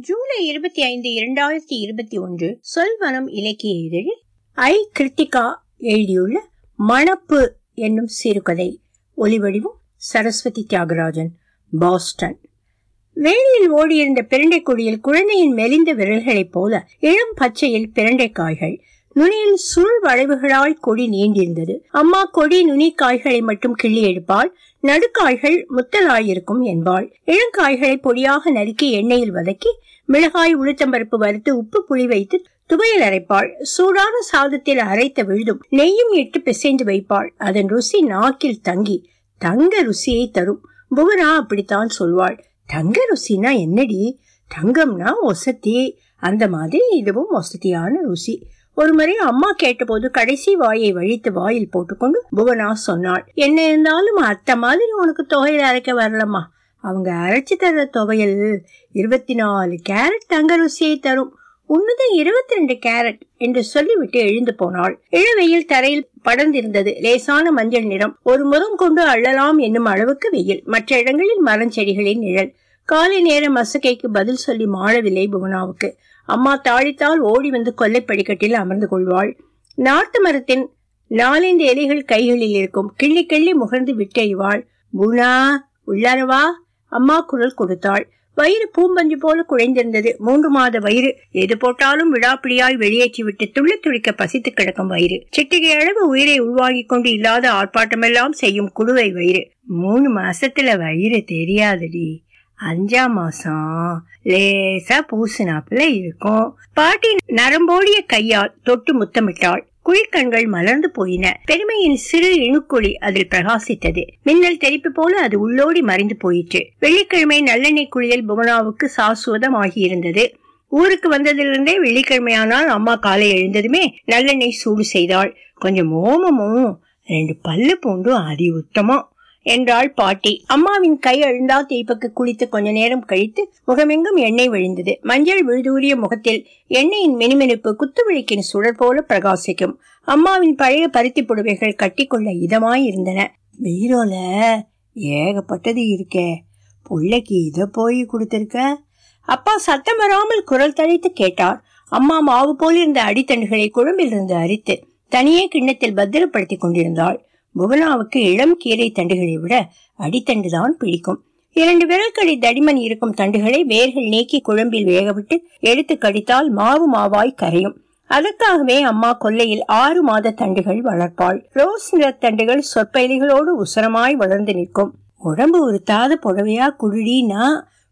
ஜூலை இருபத்தி ஐந்து இரண்டாயிரத்தி இருபத்தி ஒன்று சொல்வனம் இலக்கிய இதழில் ஐ. கிருத்திகா எழுதியுள்ள மணப்பு என்னும் சிறுகதை. ஒலிவடிவும் சரஸ்வதி தியாகராஜன் பாஸ்டன். வேலியில் ஓடியிருந்த பிரண்டை கொடியில் குழந்தையின் மெலிந்த விரல்களைப் போல இளம் பச்சையில் பிரண்டைக்காய்கள் நுனியில் சுருள் வளைவுகளால் கொடி நீண்டிருந்தது. அம்மா கொடி நுனி காய்களை மட்டும் கிள்ளி எடுப்பாள். நடுக்காய்கள் முத்தலாயிருக்கும் என்பாள். இளங்காய்களை பொடியாக நறுக்கி எண்ணெயில் வதக்கி மிளகாய் உளுத்தம்பருப்பு வறுத்து உப்பு புளி வைத்து துவையில் அரைப்பாள். சூடான சாதத்தில் அரைத்த விழுதும் நெய்யும் இட்டு பிசைந்து வைப்பாள். அதன் ருசி நாக்கில் தங்கி தங்க ருசியை தரும். புவனா அப்படித்தான் சொல்வாள். தங்க ருசினா என்னடி? தங்கம்னா ஒசத்தி அந்த மாதிரி இதுவும் ஒசத்தியான ருசி. ஒருமுறை அம்மா கேட்டபோது கடைசி வாயை வழித்து வாயில் போட்டுக்கொண்டு புவனா சொன்னாள் என்ன இருந்தாலும் அத்தை மாதிரி உனக்கு தொகையில் அரைக்க வரலம்மா. அவங்க அரைச்சி தர்ற துவையல் இருபத்தி நாலு கேரட் தங்க ருசியை தரும். உன்னதான் இருபத்தி ரெண்டு கேரட் என்று சொல்லிவிட்டு எழுந்து போனாள். இளவெயில் தரையில் படர்ந்திருந்தது லேசான மஞ்சள் நிறம். ஒரு முகம் கொண்டு அள்ளலாம் என்னும் அளவுக்கு வெயில். மற்ற இடங்களில் மரம் செடிகளின் நிழல். காலை நேர மசக்கைக்கு பதில் சொல்லி மாழவில்லை புவனாவுக்கு. அம்மா தாழித்தால் ஓடி வந்து கொல்லை படிக்கட்டில் அமர்ந்து கொள்வாள். நாட்டு மரத்தின் நாலந்து இலைகள் கைகளில் இருக்கும். கிள்ளி கிள்ளி முகர்ந்து விட்டெய்வாள். புனா உள்ளாரவா அம்மா குரல் கொடுத்தாள். வயிறு பூம்பஞ்சு போல குழைந்திருந்தது. மூன்று மாத வயிறு. எது போட்டாலும் விடாப்பிடியாய் வெளியேற்றி விட்டு துள்ளி துளிக்க பசித்து கிடக்கும் வயிறு. சிட்டிகை அளவு உயிரை உருவாகிக் கொண்டு இல்லாத ஆர்ப்பாட்டமெல்லாம் செய்யும் குடுவை வயிறு. மூணு மாசத்துல வயிறு தெரியாதுடி. அஞ்சாம் மாசம் லேசா பூசினாப்புல இருக்கும். பாட்டி நரம்போடிய கையால் தொட்டு முத்தமிட்டாள். குழிக்கண்கள் மலர்ந்து போயின. பெருமையின் சிறு இணுக்குழி அதில் பிரகாசித்தது. மின்னல் தெரிப்பு போல அது உள்ளோடி மறைந்து போயிற்று. வெள்ளிக்கிழமை நல்லெண்ணெய் குளியல் புவனாவுக்கு சாசுவதம் ஆகியிருந்தது ஊருக்கு வந்ததிலிருந்தே வெள்ளிக்கிழமையானால் அம்மா காலை எழுந்ததுமே நல்லெண்ணெய் சூடு செய்தாள். கொஞ்சம் ஓமமும் ரெண்டு பல்லு பூண்டும் அதி உத்தமம். என்றாள் பாட்டி. அம்மாவின் கை அழுந்தா தேய்ப்புக்கு குளித்து கொஞ்ச நேரம் கழித்து முகமெங்கும் எண்ணெய் விழுந்தது. மஞ்சள் விழுதூரிய முகத்தில் எண்ணெயின் மினுமினுப்பு குத்துவிளக்கின் சுடர் போல பிரகாசிக்கும். அம்மாவின் பழைய பருத்தி புடவைகள் கட்டிக்கொள்ள இதமாய் இருந்தன பீரோல ஏகப்பட்டது இருக்கே. புள்ளைக்கு இத போய் கொடுத்திருக்க? அப்பா சத்தம் வராமல் குரல் தழைத்து கேட்டார். அம்மா மாவு போல் இருந்த அடித்தண்டுகளை குழம்பில் இருந்து அரித்து தனியே கிண்ணத்தில் பத்திரப்படுத்தி கொண்டிருந்தாள். புவனாவுக்கு இளம் கீரை தண்டுகளை விட அடித்தண்டு தான் பிடிக்கும். இரண்டு விரல்களை தடிமன் இருக்கும் தண்டுகளை வேர்கள் நீக்கி குழம்பில் வேகவிட்டு எடுத்து கடித்தால் மாவு மாவாய் கரையும். அதற்காகவே அம்மா கொல்லையில் ஆறு மாத தண்டுகள் வளர்ப்பாள். ரோஸ் நிற தண்டுகள் சொற்பயலிகளோடு உசரமாய் வளர்ந்து நிற்கும். உடம்பு உறுத்தாத புடவையா குழுடினா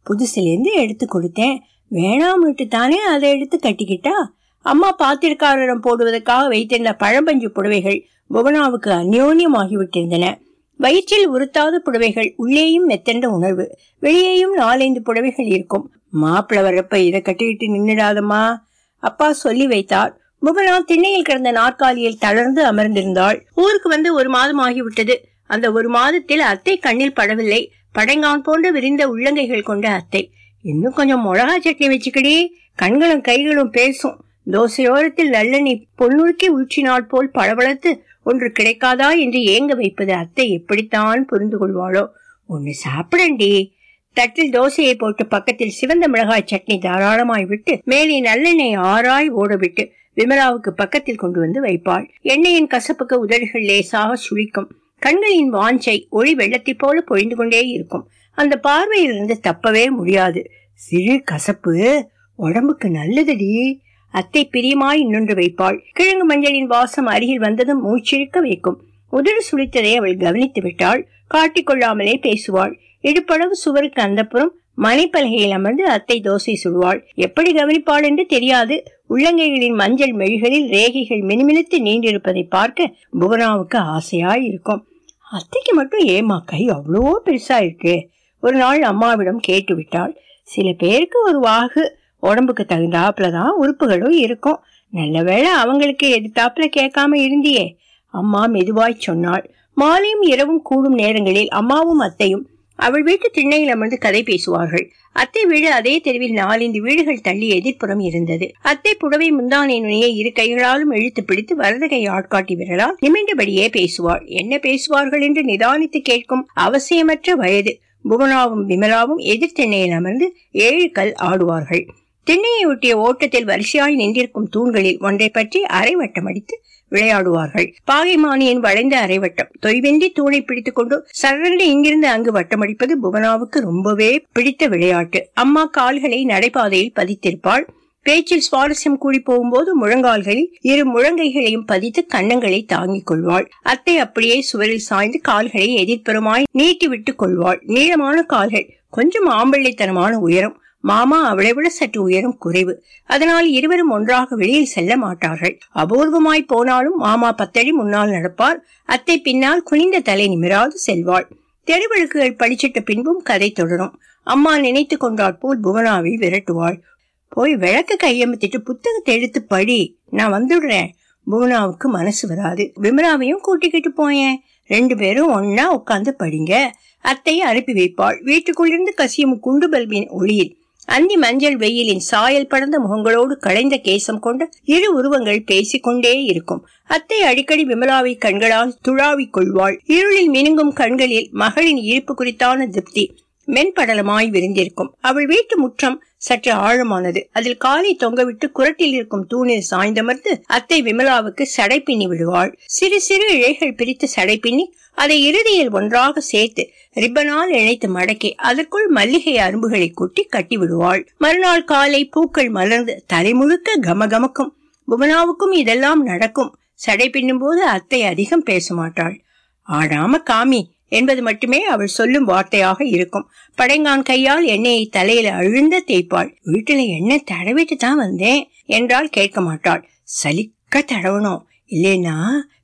புதுசுலேருந்து எடுத்து கொடுத்தேன். வேணாம்னுட்டு தானே அதை எடுத்து கட்டிக்கிட்டா? அம்மா பாத்திரக்காரரம் போடுவதற்காக வைத்திருந்த பழம்பஞ்சு புடவைகள் புவனாவுக்கு அந்யோன்யமாகிவிட்டிருந்தன. வயிற்றில் உறுத்தாத புடவைகள் உள்ளேயும் மெத்தென்ற உணர்வு. வெளியேயும் நாலைந்து புடவைகள் இருக்கும். மாப்பிள வரப்ப இதை கட்டிக்கிட்டு நின்னுடாதம்மா. அப்பா சொல்லி வைத்தார். புவனா திண்ணையில் கிடந்த நாற்காலியில் தளர்ந்து அமர்ந்திருந்தாள். ஊருக்கு வந்து ஒரு மாதம் ஆகிவிட்டது அந்த ஒரு மாதத்தில் அத்தை கண்ணில் படவில்லை. படைங்கான் போன்ற விரிந்த உள்ளங்கைகள் கொண்ட அத்தை. இன்னும் கொஞ்சம் மிளகா சட்னி வச்சுக்கடி. கண்களும் கைகளும் பேசும். தோசையோரத்தில் நல்லெண்ணெய் பொன்னுறுக்கி ஊற்றினால் போல் பளபளத்து ஒன்று கிடைக்காதா என்று ஏங்க வைப்பது? அத்தை எப்படித்தான் புரிந்து கொள்வாளோ? ஒன்னு சாப்பிடண்டி. தட்டில் தோசையை போட்டு பக்கத்தில் சிவந்த மிளகாய் சட்னி தாராளமாய் விட்டு மேலே நல்லெண்ணெய் ஆறாய் ஓடவிட்டு விமலாவுக்கு பக்கத்தில் கொண்டு வந்து வைப்பாள். எண்ணெயின் கசப்புக்கு உதடுகள் லேசாக சுழிக்கும் கண்களின் வாஞ்சை ஒளி வெள்ளத்தை போல பொழிந்து கொண்டே இருக்கும். அந்த பார்வையிலிருந்து தப்பவே முடியாது. சிறு கசப்பு. உடம்புக்கு நல்லதடி. அத்தை பிரியமாய் இன்னொன்று வைப்பாள். கிழங்கு மஞ்சளின் வாசம் அருகில் வந்ததும் மூச்சிருக்க வைக்கும். உதடு சுழித்ததை அவள் கவனித்து விட்டாள். காட்டிக்கொள்ளாமலே பேசுவாள். இடுப்பளவு சுவருக்கு அந்தப்புறம் மனைப்பலகையில் அமர்ந்து அத்தை தோசை சுடுவாள். எப்படி கவனிப்பாள் என்று தெரியாது. உள்ளங்கைகளின் மஞ்சள் மெழிகளில் ரேகைகள் மினுமினுத்து நீண்டிருப்பதை பார்க்க புவனாவுக்கு ஆசையாய் இருக்கும் அத்தைக்கு மட்டும் ஏமா கை அவ்வளோ பெருசா இருக்கு ஒரு நாள் அம்மாவிடம் கேட்டு விட்டாள் சில பேருக்கு ஒரு வாகு உடம்புக்கு தகுந்தாப்புல தான் உறுப்புகளும் இருக்கும். நல்ல வேளை அவங்களுக்கு எதிர்த்தாப்புல கேட்காம இருந்தியே. அம்மா மெதுவாய் சொன்னாள். மாலையும் இரவும் கூடும் நேரங்களில் அம்மாவும் அத்தையும் அவள் வீட்டு திண்ணையில் அமர்ந்து கதை பேசுவார்கள். அத்தை வீடு அதே தெருவில் நாலந்து வீடுகள் தள்ளி எதிர்ப்புறம் இருந்தது. அத்தை புடவை முந்தானை நுனியை இரு கைகளாலும் இழுத்து பிடித்து வரதகை ஆட்காட்டி விரலால் நிமிண்டபடியே பேசுவாள். என்ன பேசுவார்கள் என்று நிதானித்து கேட்கும் அவசியமற்ற வயது. புவனாவும் விமலாவும் எதிர்த்தெண்ணையில் அமர்ந்து ஏழு கல் ஆடுவார்கள். திண்ணையை ஒட்டிய ஓட்டத்தில் வரிசையாய் நின்றிருக்கும் தூண்களில் ஒன்றை பற்றி அரைவட்டம் அடித்து விளையாடுவார்கள். பாகைமானியின் வளைந்த அரைவட்டம். தொய்வெந்தி தூணை பிடித்துக் கொண்டு சரண்டு இங்கிருந்து அங்கு வட்டமடிப்பது புவனாவுக்கு ரொம்பவே பிடித்த விளையாட்டு. அம்மா கால்களை நடைபாதையில் பதித்திருப்பாள். பேச்சில் சுவாரஸ்யம் கூடி போகும்போது முழங்கால்களில் இரு முழங்கைகளையும் பதித்து கன்னங்களை தாங்கிக் கொள்வாள். அத்தை அப்படியே சுவரில் சாய்ந்து கால்களை எதிர்ப்புறமாய் நீட்டி விட்டுக் கொள்வாள். நீளமான கால்கள் கொஞ்சம் ஆம்பள்ளித்தனமான உயரம் மாமா அவளை விட சற்று உயரம் குறைவு. அதனால் இருவரும் ஒன்றாக வெளியில் செல்ல மாட்டார்கள். அபூர்வமாய் போனாலும் மாமா பத்தடி முன்னால் நடப்பார். அத்தை பின்னால் குனிந்த தலை நிமிராது செல்வாள். தெருவிளக்குகள் படிச்சிட்ட பின்பும் கதை தொடரும். அம்மா நினைத்து கொண்டாற் போல் புவனாவை விரட்டுவாள். போய் விளக்கு கையமத்திட்டு புத்தகத்தை எடுத்து படி. நான் வந்துடுறேன். புவனாவுக்கு மனசு வராது. விமராவையும் கூட்டிக்கிட்டு போயேன். ரெண்டு பேரும் ஒன்னா உட்காந்து படிங்க. அத்தையை அனுப்பி வைப்பாள். வீட்டுக்குள்ளிருந்து கசியும் குண்டு பல்பின் ஒளியில் அந்தி மஞ்சள் வெயிலின் சாயல் படர்ந்த முகங்களோடு களைந்த கேசம் கொண்ட இரு உருவங்கள் பேசிக்கொண்டே இருக்கும். அத்தை அடிக்கடி விமலாவை கண்களால் துழாவிக் கொள்வாள். இருளில் மினுங்கும் கண்களில் மகளின் இருப்பு குறித்தான திருப்தி மென்படலமாய் விரிந்திருக்கும். அவள் வீட்டு முற்றம் சற்று ஆழமானது. அதில் காலை தொங்கவிட்டு குரட்டில் இருக்கும் தூணில் சாய்ந்தமர்ந்து அத்தை விமலாவுக்கு சடை பின்னி விடுவாள். சிறு சிறு இழைகள் பிரித்து சடை பின்னி அதை இறுதியில் ஒன்றாக சேர்த்து ரிப்பனால் இணைத்து மடக்கி அதற்குள் மல்லிகை அரும்புகளை கொட்டி கட்டி விடுவாள் மறுநாள் காலை பூக்கள் மலர்ந்து தலை முழுக்க கமகமக்கும். புவனாவுக்கும் இதெல்லாம் நடக்கும். சடை பின்னும் போது அத்தை அதிகம் பேச மாட்டாள். ஆடாம காமி என்பது மட்டுமே அவள் சொல்லும் வார்த்தையாக இருக்கும். படைங்கான் கையால் எண்ணெயை தலையில அழுந்த தேய்ப்பாள். வீட்டுல எண்ணெய் தடவிட்டு தான் வந்தேன் என்றால் கேட்க மாட்டாள். சலிக்க தடவணும். இல்லைன்னா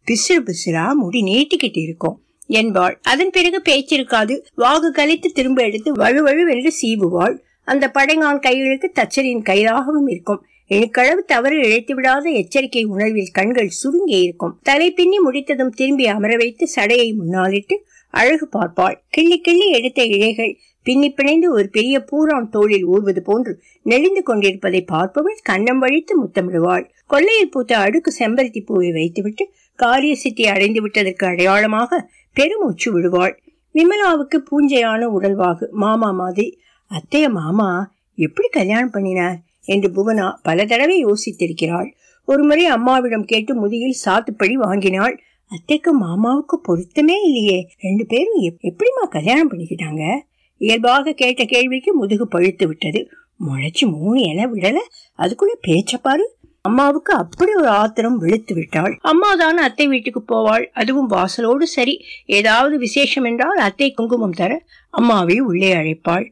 பிசுறு பிசுறா முடி நீட்டிக்கிட்டு இருக்கும். என்பாள். அதன் பிறகு பேச்சிருக்காது. வாகு கலைத்து திரும்ப எடுத்து வழுவழுவென்று சீவுவாள். அந்த படைங்கான் கைகளுக்கு தச்சரின் கைதாகவும் இருக்கும். இழுக்களவு தவறு இழைத்து விடாத எச்சரிக்கை உணர்வில் கண்கள் சுருங்கி இருக்கும். தலை பின்னி முடித்ததும் திரும்பி அமர வைத்து சடையை முன்னாலிட்டு அழகு பார்ப்பாள். கிள்ளி கிள்ளி எடுத்த இழைகள் பின்னி பிணைந்து ஒரு பெரிய பூரான் தோளில் ஊர்வது போன்று நெளிந்து கொண்டிருப்பதை பார்ப்பவள் கண்ணம் வழித்து முத்தமிடுவாள். கொள்ளையில் பூத்த அடுக்கு செம்பருத்தி பூவை வைத்துவிட்டு காரிய சித்தி அடைந்து விட்டதற்கு அடையாளமாக பெருமூச்சு விடுவாள் விமலாவுக்கு பூஞ்சையான உடல்வாகு. மாமா மாதிரி அத்தைய மாமா எப்படி கல்யாணம் பண்ணினார்? என்று புவனா பல தடவை யோசித்திருக்கிறாள். ஒருமுறை அம்மாவிடம் கேட்டு முதுகில் சாத்துப்படி வாங்கினாள். அத்தைக்கு மாமாவுக்கு பொருத்தமே இல்லையே. ரெண்டு பேரும் எப்- எப்படிம்மா கல்யாணம் பண்ணிக்கிட்டாங்க? இயல்பாக கேட்ட கேள்விக்கு முதுகு பழுத்து விட்டது முளைச்சு மூணு இலை விடல. அதுக்குள்ள பேச்சப்பாரு பாரு. அம்மாவுக்கு அப்படி ஒரு ஆத்திரம் விழுத்து விட்டாள். அம்மா தான் அத்தை வீட்டுக்கு போவாள். அதுவும் வாசலோடு சரி. ஏதாவது விசேஷம் என்றால் அத்தை குங்குமம் தர அம்மாவை உள்ளே அழைப்பாள்.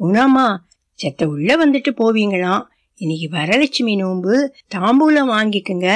பூனாமா செத்த உள்ள வந்துட்டு போவீங்களா? இன்னைக்கு வரலட்சுமி நோன்பு. தாம்பூலம் வாங்கிக்குங்க.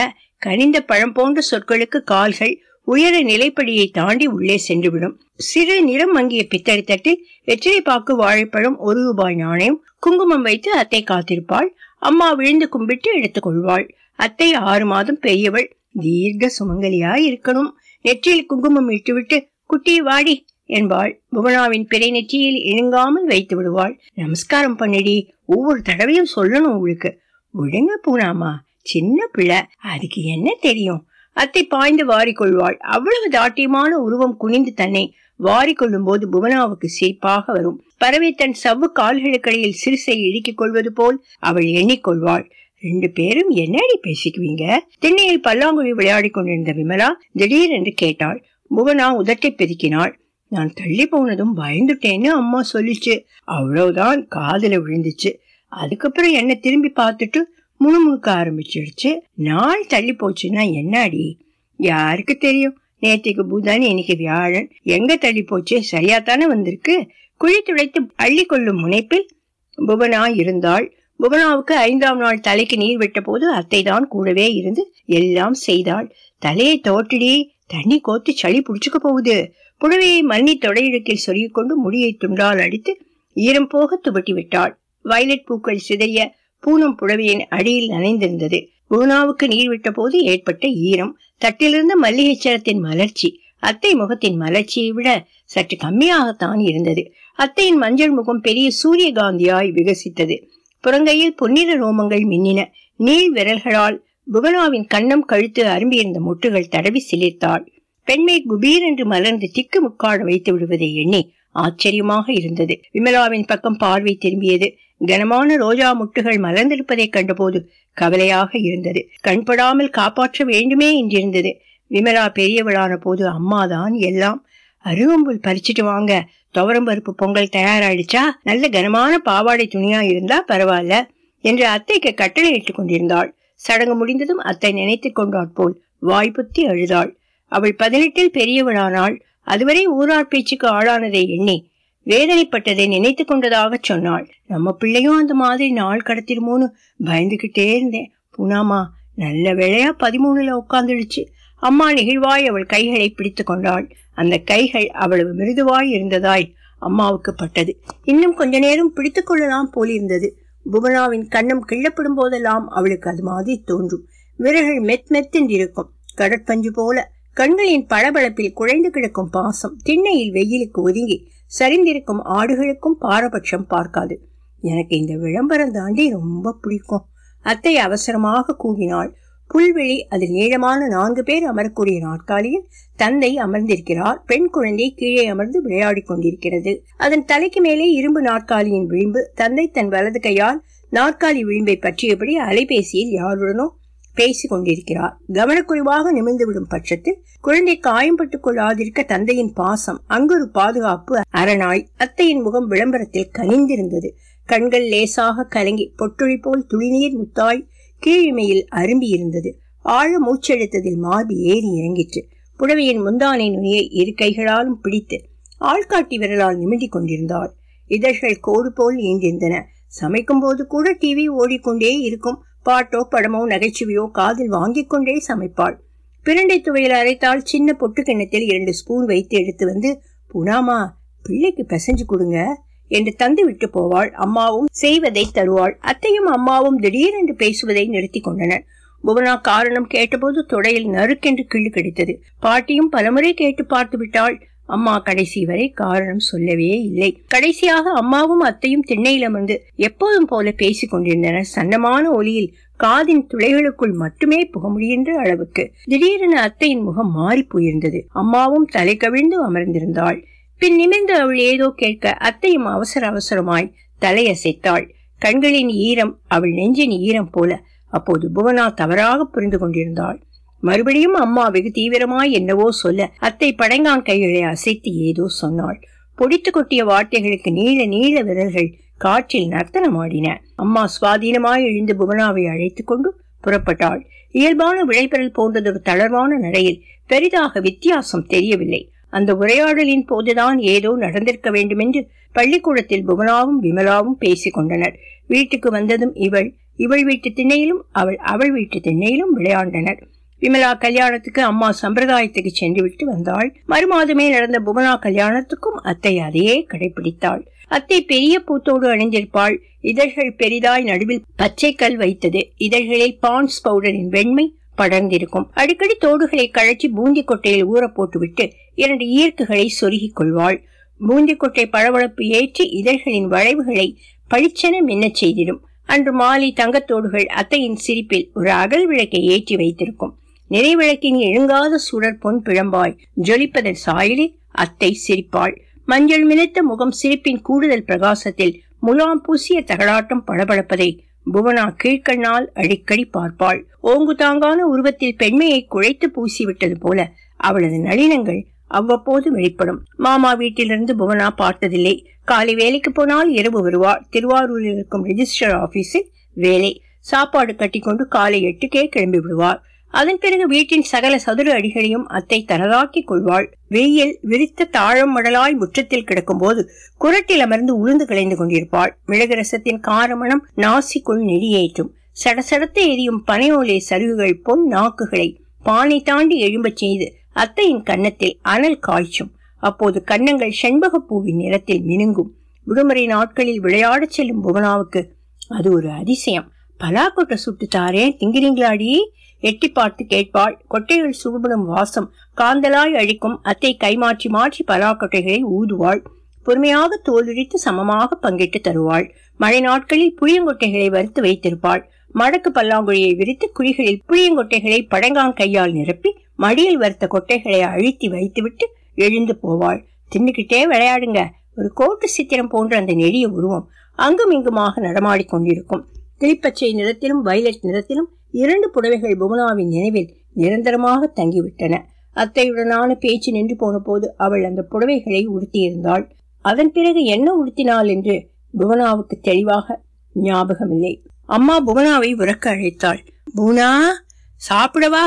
கனிந்த பழம் போன்ற சொற்களுக்கு கால்கள் உயர நிலைப்படியை தாண்டி உள்ளே சென்றுவிடும். சிறு நிறம் மங்கிய பித்தளை தட்டில் வெற்றிலை பாக்கு வாழைப்பழம் ஒரு ரூபாய் நாணயம் குங்குமம் வைத்து அத்தை காத்திருப்பாள். அம்மா விழுந்து கும்பிட்டு எடுத்துக் கொள்வாள். அத்தை ஆறு மாதம் பெரியவள். தீர்க்க சுமங்கலியா இருக்கணும். நெற்றியில் குங்குமம் இட்டுவிட்டு குட்டி வாடி என்பாள். புவனாவின் பிறை நெற்றியில் இழுங்காமல் வைத்து விடுவாள். நமஸ்காரம் பண்ணிடி. ஒவ்வொரு தடவையும் சொல்லணும் உங்களுக்கு. ஒழுங்க பூனாமா. சின்ன பிள்ளை. அதுக்கு என்ன தெரியும்? அத்தை பாய்ந்து வாரிக்கொள்வாள். அவ்வளவு தாட்டியமான உருவம் குனிந்து தன்னை வாரிக்கொள்ளும் போது புவனாவுக்கு சிரிப்பாக வரும். பறவை தன் சவ்வு கால்களுக்கடையில் சிறுசை இழுக்கிக் கொள்வது போல் அவள் எண்ணிக்கொள்வாள். ரெண்டு பேரும் என்னடி பேசிக்குவீங்க? திண்ணையில் பல்லாங்குழி விளையாடிக் கொண்டிருந்த விமலா திடீரென்று கேட்டாள். புவனா உதட்டை பெருக்கினாள். நான் தள்ளி போனதும் பயந்துட்டேன்னு அம்மா சொல்லிச்சு. அவ்வளவுதான் காதுல விழுந்துச்சு. அதுக்கப்புறம் என்ன திரும்பி பார்த்துட்டு முணுமுணுக்க ஆரம்பிச்சிடுச்சு நாள் தள்ளி போச்சுன்னா என்னடி? யாருக்கு தெரியும்? நேற்றுக்கு புதன் இன்னைக்கு வியாழன். எங்க தள்ளி போச்சு? சரியா தானே வந்திருக்கு. குழி துடைத்து அள்ளி கொள்ளும் முனைப்பில் புவனா இருந்தாள். புவனாவுக்கு ஐந்தாம் நாள் தலைக்கு நீர் விட்ட போது அத்தை தான் கூடவே இருந்து எல்லாம் செய்தாள். தலையை தோட்டிடி தண்ணி கோத்து சளி புடிச்சுக்க போகுது. புடவையை மண்ணி தொடையிடுக்கில் சொருகிக் கொண்டு முடியை துண்டால் அடித்து ஈரம் போக துவட்டி விட்டாள் வயலட் பூக்கள் சிதறிய பூனம் புடவையின் அடியில் நனைந்திருந்தது. பூனாவுக்கு நீர் விட்ட போது ஏற்பட்ட ஈரம் தட்டிலிருந்த மல்லிகை சரத்தின் மலர்ச்சி அத்தை முகத்தின் மலர்ச்சியை விட சற்று கம்மியாகத்தான் இருந்தது. அத்தையின் மஞ்சள் முகம் பெரிய சூரியகாந்தியாய் விகசித்தது. புறங்கையில் பொன்னிற ரோமங்கள் மின்னின. நீள் விரல்களால் புவனாவின் கண்ணம் கழுத்து அரும்பியிருந்த முட்டுகள் தடவி சிலிர்த்தாள். பெண்மை குபீர் என்று மலர்ந்து திக்கு முக்காட வைத்து விடுவதை எண்ணி ஆச்சரியமாக இருந்தது. விமலாவின் பக்கம் பார்வை திரும்பியது. கனமான ரோஜா முட்டுகள் மலர்ந்திருப்பதைக் கண்டபோது கவலையாக இருந்தது. கண்படாமல் காப்பாற்ற வேண்டுமே என்றிருந்தது. விமலா பெரியவளான போது அம்மாதான் எல்லாம். அருகம்புல் பறிச்சிட்டு வாங்க. துவரம் பருப்பு பொங்கல் தயாராயிடுச்சா? நல்ல கனமான பாவாடை துணியா இருந்தா பரவாயில்ல என்று அத்தைக்கு கட்டளையிட்டுக் கொண்டிருந்தாள். சடங்கு முடிந்ததும் அத்தை நினைத்துக் கொண்டாற் போல் வாய்ப்புத்தி அழுதாள். அவள் பதினெட்டில் பெரியவளானாள். அதுவரை ஊரார் பேச்சுக்கு ஆளானதை எண்ணி வேதனைப்பட்டதை நினைத்து கொண்டதாக சொன்னாள். நம்ம பிள்ளையும் அந்த மாதிரி நாள் கடத்திடுமோன்னு பயந்துகிட்டே இருந்தேன். பூனாமா நல்ல வேளையா பதிமூணுல உட்காந்துடுச்சு அம்மா நெகிழ்வாய் அவள் கைகளை பிடித்து கொண்டாள். அந்த கைகள் அவ்வளவு மிருதுவாய் இருந்ததாய் அம்மாவுக்கு பட்டது. இன்னும் கொஞ்ச நேரம் பிடித்துக் கொள்ளலாம் போலிருந்தது. புவனாவின் கண்ணம் கிள்ளப்படும் போதெல்லாம் அவளுக்கு அது மாதிரி தோன்றும். விரல்கள் மெத் மெத்தென்றிருக்கும். கடற்பஞ்சு போல கண்களின் பளபளப்பில் குழைந்து கிடக்கும் பாசம் திண்ணையில் வெயிலுக்கு ஒதுங்கி சரிந்திருக்கும் ஆடுகளுக்கும் பாரபட்சம் பார்க்காது. எனக்கு இந்த விளம்பரம் தாண்டி ரொம்ப பிடிக்கும். அத்தை அவசரமாக கூவினாள். புல்வெளி அதில் நீளமான நான்கு பேர் அமரக்கூடிய நாற்காலியில் தந்தை அமர்ந்திருக்கிறார். பெண் குழந்தை கீழே அமர்ந்து விளையாடிக் கொண்டிருக்கிறது. அதன் தலைக்கு மேலே இரும்பு நாற்காலியின் விளிம்பு. தந்தை தன் வலது கையால் நாற்காலி விளிம்பை பற்றியபடி அலைபேசியில் யாருடனோ பேசிக் கொண்டிருக்கிறார் கவனக்குறைவாக நிமிர்ந்துவிடும் பட்சத்தில் குழந்தை காயம்பட்டுக் கொள்ளாதிருக்க தந்தையின் பாசம் அங்கொரு பாதுகாப்பு அரணாய் அத்தையின் முகம் விளம்பரத்தில் கனிந்திருந்தது. கண்கள் லேசாக கலங்கி பொட்டுழி போல் துளிநீர் முத்தாய் கீழிமையில் அரும்பியிருந்தது. ஆழ மூச்செடுத்ததில் மார்பு ஏறி இறங்கிற்று. புடவையின் முந்தானை நுனியை இரு கைகளாலும் பிடித்து ஆள்காட்டி விரலால் நிமிண்டிக் கொண்டிருந்தாள். இதழ்கள் கோடு போல் ஈண்டிருந்தன சமைக்கும் போது கூட டிவி ஓடிக்கொண்டே இருக்கும். பாட்டோ படமோ நகைச்சுவையோ காதில் வாங்கிக் கொண்டே சமைப்பாள். பிரண்டை துவையில் அரைத்தால் சின்ன பொட்டு கிண்ணத்தில் இரண்டு ஸ்பூன் வைத்து எடுத்து வந்து புனாமா பிள்ளைக்கு பிசைஞ்சு கொடுங்க என்று தந்து விட்டு போவாள். அம்மாவும் செய்வதை தருவாள். அத்தையும் அம்மாவும் திடீரென்று பேசுவதை நிறுத்தி கொண்டனர். புவனா காரணம் கேட்டபோது தொடையில் நறுக்கென்று கிள்ளு கிடைத்தது. பாட்டியும் பலமுறை கேட்டு பார்த்து விட்டாள். அம்மா கடைசி வரை காரணம் சொல்லவே இல்லை. கடைசியாக அம்மாவும் அத்தையும் திண்ணையில் அமர்ந்து எப்போதும் போல பேசிக் கொண்டிருந்தனர். சன்னமான ஒலியில் காதின் துளைகளுக்குள் மட்டுமே புக முடிகின்ற அளவுக்கு திடீரென அத்தையின் முகம் மாறி போயிருந்தது. அம்மாவும் தலை கவிழ்ந்து அமர்ந்திருந்தாள். பின் நிமிர்ந்து அவள் ஏதோ கேட்க அத்தையும் அவசர அவசரமாய் தலையசைத்தாள். கண்களின் ஈரம் அவள் நெஞ்சின் ஈரம் போல அப்போது புவனா தவறாக புரிந்து கொண்டிருந்தாள். மறுபடியும் அம்மா வெகு தீவிரமாய் என்னவோ சொல்ல அத்தை படங்கான் கைகளை அசைத்து ஏதோ சொன்னாள். பொடித்து கொட்டிய வார்த்தைகளுக்கு நீள நீள விரல்கள் காற்றில் நர்த்தனமாடின. அம்மா சுவாதீனமாய் எழுந்து புவனாவை அழைத்துக் கொண்டு புறப்பட்டாள். இயல்பான விளைபெறல் போன்றதொரு தளர்வான நடையில் பெரிதாக வித்தியாசம் தெரியவில்லை. அந்த உரையாடலின் போதுதான் ஏதோ நடந்திருக்க வேண்டுமென்று பள்ளிக்கூடத்தில் புவனாவும் விமலாவும் பேசிக் கொண்டனர். வீட்டுக்கு வந்ததும் இவள் இவள் வீட்டு திண்ணையிலும் அவள் அவள் வீட்டு திண்ணையிலும் விளையாண்டனர். விமலா கல்யாணத்துக்கு அம்மா சம்பிரதாயத்துக்கு சென்று விட்டு வந்தாள். மறுமாதமே நடந்த புவனா கல்யாணத்துக்கும் அத்தை அதையே கடைபிடித்தாள். அத்தை பெரிய பூத்தோடு அணிந்திருப்பாள். இதழ்கள் பெரிதாய் நடுவில் பச்சை கல் வைத்தது. இதழ்களில் பான்ஸ் பவுடரின் வெண்மை படர்ந்திருக்கும். அடிக்கடி தோடுகளை கழற்றி பூந்தி கொட்டையில் ஊற போட்டுவிட்டு இரண்டு ஈர்க்குகளை சொருகிக் கொள்வாள். பூந்தி கொட்டை பளபளப்பு ஏற்றி இதழ்களின் வளைவுகளை பளிச்சென மின்னச் செய்திடும். அன்று மாலை தங்கத்தோடுகள் அத்தையின் சிரிப்பில் ஒரு அகல் விளக்கை ஏற்றி வைத்திருக்கும். நிறைவிளக்கின் எழுங்காத சுடர் பொன் பிழம்பாய் ஜொலிப்பதன் சாயலில் அத்தை சிரிப்பாள். மஞ்சள் மினுத்த முகம் சிரிப்பின் கூடுதல் பிரகாசத்தில் முலாம் பூசிய தகலாட்டம் பளபளப்பதை புவனா கீழ்கண்ணால் அடிக்கடி பார்ப்பாள். ஓங்கு தாங்கான உருவத்தில் பெண்மையை குழைத்து பூசிவிட்டது போல அவளது நளினங்கள் அவ்வப்போது வெளிப்படும். மாமா வீட்டிலிருந்து புவனா பார்த்ததில்லை. காலை வேலைக்கு போனால் இரவு வருவாள். திருவாரூரில் இருக்கும் ரெஜிஸ்டர் ஆபீஸில் வேலை. சாப்பாடு கட்டிக்கொண்டு காலை எட்டுக்கே கிளம்பி விடுவார் அதன் பிறகு வீட்டின் சகல சதுர அடிகளையும் அத்தை தனதாக்கிக் கொள்வாள். வெயில் விரித்த தாழம் மடலாய் முற்றத்தில் கிடக்கும் போது குரட்டில் அமர்ந்து உளுந்து கலைந்து கொண்டிருப்பாள். மிளகு ரசத்தின் காரமணம் நாசிக்குள் நெடியேற்றும் சடசடத்து எரியும் பனையோலை சருகுகள் பொன் நாக்குகளை பானை தாண்டி எழும்பச் செய்து அத்தையின் கன்னத்தில் அனல் காய்ச்சும். அப்போது கன்னங்கள் செண்பகப்பூவின் நிறத்தில் மினுங்கும். விடுமுறை நாட்களில் விளையாடச் செல்லும் புவனாவுக்கு அது ஒரு அதிசயம். பலாக்கொட்டை சுட்டு தாரேன் திங்கிறீங்களாடி எட்டி பார்த்து கேட்பாள் கொட்டைகள் சுடுபடும் வாசம் காந்தலாய் அழிக்கும் அத்தை கைமாற்றி மாற்றி பலாக்கொட்டைகளை ஊதுவாள். பொறுமையாக தோலுரித்து சமமாக பங்கிட்டு தருவாள். மழை நாட்களில் புளியங்கொட்டைகளை வறுத்து வைத்திருப்பாள். மடக்கு பல்லாங்குழியை விரித்து குழிகளில் புளியங்கொட்டைகளை படங்கான் கையால் நிரப்பி மடியில் வறுத்த கொட்டைகளை அழுத்தி வைத்துவிட்டு எழுந்து போவாள். தின்னுக்கிட்டே விளையாடுங்க. ஒரு கோட்டு சித்திரம் போன்ற அந்த நெடிய உருவம் அங்கும் இங்குமாக நடமாடிக் கொண்டிருக்கும். கிளிப்பச்சை நிறத்திலும் வயலட் நிறத்திலும் இரண்டு புடவைகள் புவனாவின் நினைவில் நிரந்தரமாக தங்கிவிட்டன. அத்தையுடனான பேச்சு நின்று போன போது அவள் அந்த புடவைகளை உடுத்தியிருந்தாள். அதன் பிறகு என்ன உடுத்தினாள் என்று புவனாவுக்கு தெளிவாக ஞாபகமில்லை. அம்மா புவனாவை உறக்க அழைத்தாள். புவனா சாப்பிடவா?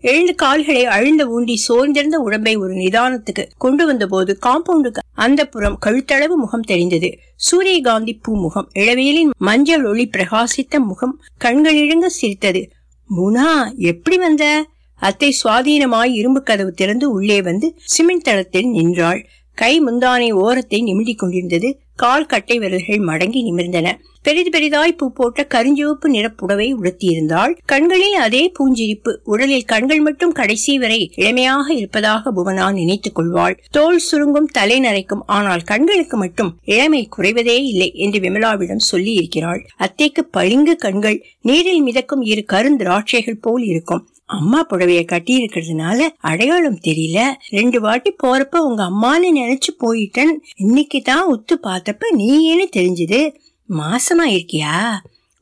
எழுந்து கால்களை அழுந்த ஊண்டி சோர்ந்திருந்த உடம்பை ஒரு நிதானத்துக்கு கொண்டு வந்த போது காம்பவுண்டுக்கு அந்த புறம் கழுத்தளவு முகம் தெரிந்தது. சூரியகாந்தி பூ முகம் இளவேலின் மஞ்சள் ஒளி பிரகாசித்த முகம் கண்களிழங்க சிரித்தது. முனா எப்படி வந்த? அத்தை சுவாதீனமாய் இரும்பு கதவு திறந்து உள்ளே வந்து சிமெண்ட் தளத்தில் நின்றாள். கை முந்தானை ஓரத்தை நிமிண்டிக் கொண்டிருந்தது. கால் கட்டை விரல்கள் மடங்கி நிமிர்ந்தன. பெரிது பெரிதாய் பூ போட்ட கருஞ்சிவப்பு நிற புடவை உடுத்தியிருந்தாள். கண்களில் அதே பூஞ்சிரிப்பு. உடலில் கண்கள் மட்டும் கடைசி வரை இளமையாக இருப்பதாக புவனா நினைத்துக் கொள்வாள். தோல் சுருங்கும் தலை நரைக்கும். ஆனால் கண்களுக்கு மட்டும் இளமை குறைவதே இல்லை என்று விமலாவிடம் சொல்லி இருக்கிறாள் அத்தைக்கு பளிங்கு கண்கள். நீரில் மிதக்கும் இரு கருந்திராட்சைகள் போல் இருக்கும். அம்மா புடவைய கட்டி இருக்கிறதுனால அடையாளம் தெரியல. ரெண்டு வாட்டி போறப்ப உங்க அம்மான்னு நினைச்சு போயிட்டேன். இன்னைக்கு தான் உத்து பார்த்தப்ப நீயேன்னு தெரிஞ்சது. மாசமா இருக்கியா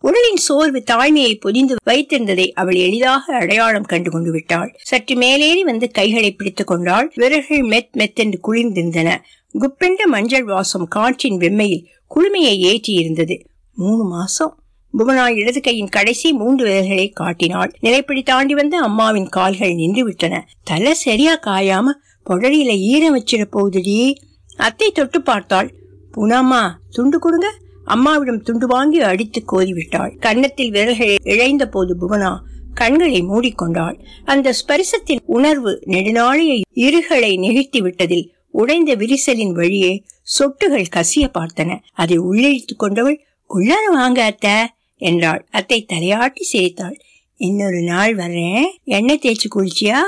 உடலின் சோர்வு தாழ்மையை பொதிந்து வைத்திருந்ததை அவள் எளிதாக அடையாளம் கண்டு கொண்டு விட்டாள். சற்று மேலேறி வந்து கைகளை பிடித்துக் கொண்டாள். விரல்கள் மெத் மெத்தென்று குளிர்ந்திருந்தன. குப்பெண்ட மஞ்சள் வாசம் காற்றின் வெம்மையில் குளுமையை ஏற்றி இருந்தது மூணு மாசம். புவனா இடது கையின் கடைசி மூன்று விரல்களை காட்டினாள். நிலைப்படி தாண்டி வந்து அம்மாவின் கால்கள் நின்று விட்டன தலை சரியா காயாம புடரியில ஈரம் வச்சிட போகுதுடி. அத்தை தொட்டு பார்த்தாள். புனாமா துண்டு கொடுங்க. அம்மாவிடம் துண்டு வாங்கி அடித்து கோதிவிட்டாள் கன்னத்தில் விரல்கள் இழைந்த போது புவனா கண்களை மூடிக்கொண்டாள். அந்த ஸ்பரிசத்தின் உணர்வு நெடுநாளைய இருகளை நிகழ்த்தி விட்டதில் உடைந்த விரிசலின் வழியே சொட்டுகள் கசிய பார்த்தன. அதை உள்ளிழுத்துக் கொண்டவள் உள்ளார வாங்க அத்தை. என்றாள். அத்தை தலையாட்டி சிரித்தாள். இன்னொரு நாள் வர்றேன். எண்ணெய் தேய்ச்சி குளிச்சியா?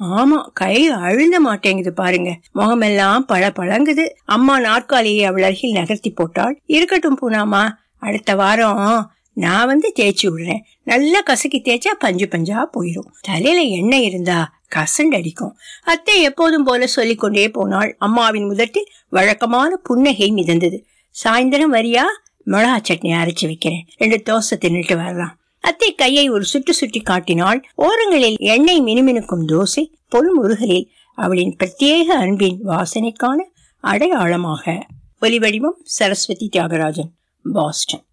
ஆமா கை அழுந்த மாட்டேங்குது பாருங்க. முகமெல்லாம் பழ பழங்குது அம்மா நாற்காலியை அவள் அருகில் நகர்த்தி போட்டாள். இருக்கட்டும் பூனாமா அடுத்த வாரம் நான் வந்து தேய்ச்சி விடுறேன். நல்லா கசக்கி தேய்ச்சா பஞ்சு பஞ்சா போயிடும் தலையில எண்ணெய் இருந்தா கசண்டடிக்கும் அத்தை எப்போதும் போல சொல்லிக்கொண்டே போனாள். அம்மாவின் முதட்டில் வழக்கமான புன்னகை மிதந்தது. சாயந்தரம் வரியா? மிளகா சட்னி அரைச்சு வைக்கிறேன். ரெண்டு தோசை தின்னுட்டு வரலாம். அத்தை கையை ஒரு சுட்டு சுட்டி காட்டினாள். ஓரங்களில் எண்ணெய் மினுமினுக்கும் தோசை பொன்முருகலில் அவளின் பிரத்யேக அன்பின் வாசனைக்கான அடையாளமாக. ஒலிவடிவம் சரஸ்வதி தியாகராஜன் பாஸ்டன்.